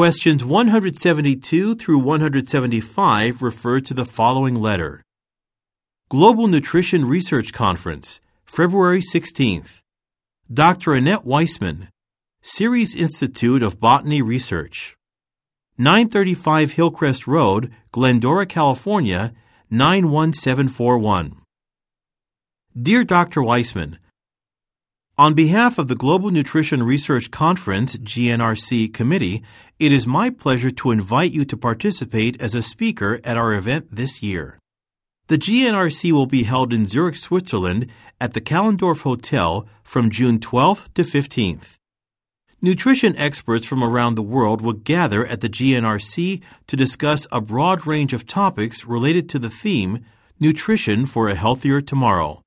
Questions 172 through 175 refer to the following letter Global Nutrition Research Conference, February 16th. Dr. Annette Weissman, Ceres Institute of Botany Research. 935 Hillcrest Road, Glendora, California, 91741. Dear Dr. Weissman, on behalf of the Global Nutrition Research Conference GNRC Committee, it is my pleasure to invite you to participate as a speaker at our event this year. The GNRC will be held in Zurich, Switzerland at the Kallendorf Hotel from June 12th to 15th. Nutrition experts from around the world will gather at the GNRC to discuss a broad range of topics related to the theme Nutrition for a Healthier Tomorrow.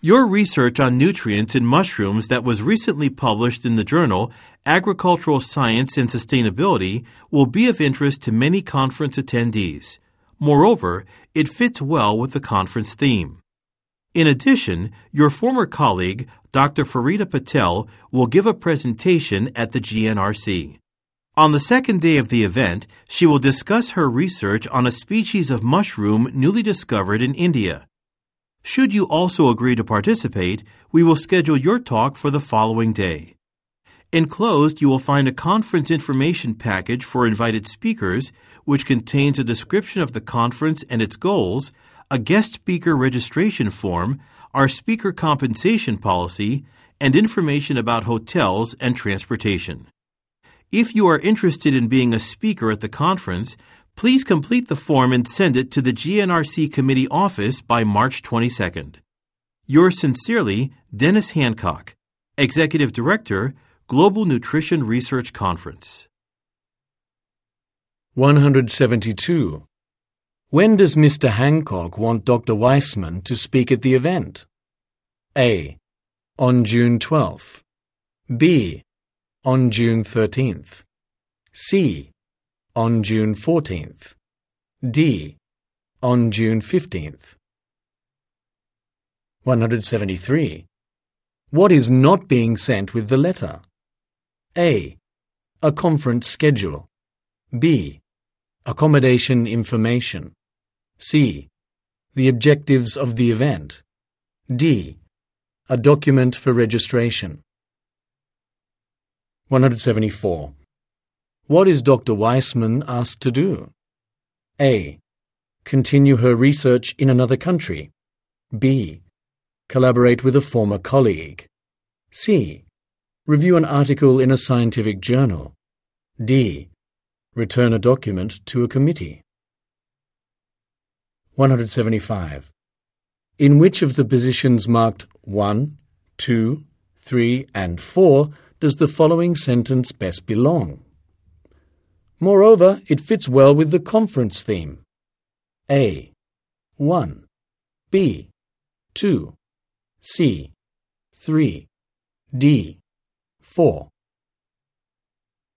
Your research on nutrients in mushrooms that was recently published in the journal Agricultural Science and Sustainability will be of interest to many conference attendees. Moreover, it fits well with the conference theme. In addition, your former colleague, Dr. Farida Patel, will give a presentation at the GNRC. On the second day of the event, she will discuss her research on a species of mushroom newly discovered in India. Should you also agree to participate, we will schedule your talk for the following day. Enclosed, you will find a conference information package for invited speakers, which contains a description of the conference and its goals, a guest speaker registration form, our speaker compensation policy, and information about hotels and transportation. If you are interested in being a speaker at the conference, Please complete the form and send it to the GNRC Committee office by March 22nd. Yours sincerely, Dennis Hancock, Executive Director, Global Nutrition Research Conference. 172. When does Mr. Hancock want Dr. Weissman to speak at the event? A. On June 12th. B. On June 13th. C on June 14th. D. On June 15th. 173. What is not being sent with the letter? A. A conference schedule. B. Accommodation information. C. The objectives of the event. D. A document for registration. 174. What is Dr. Weissman asked to do? A. Continue her research in another country. B. Collaborate with a former colleague. C. Review an article in a scientific journal. D. Return a document to a committee. 175. In which of the positions marked 1, 2, 3, and 4 does the following sentence best belong? Moreover, it fits well with the conference theme. A. 1. B. 2. C. 3. D. 4.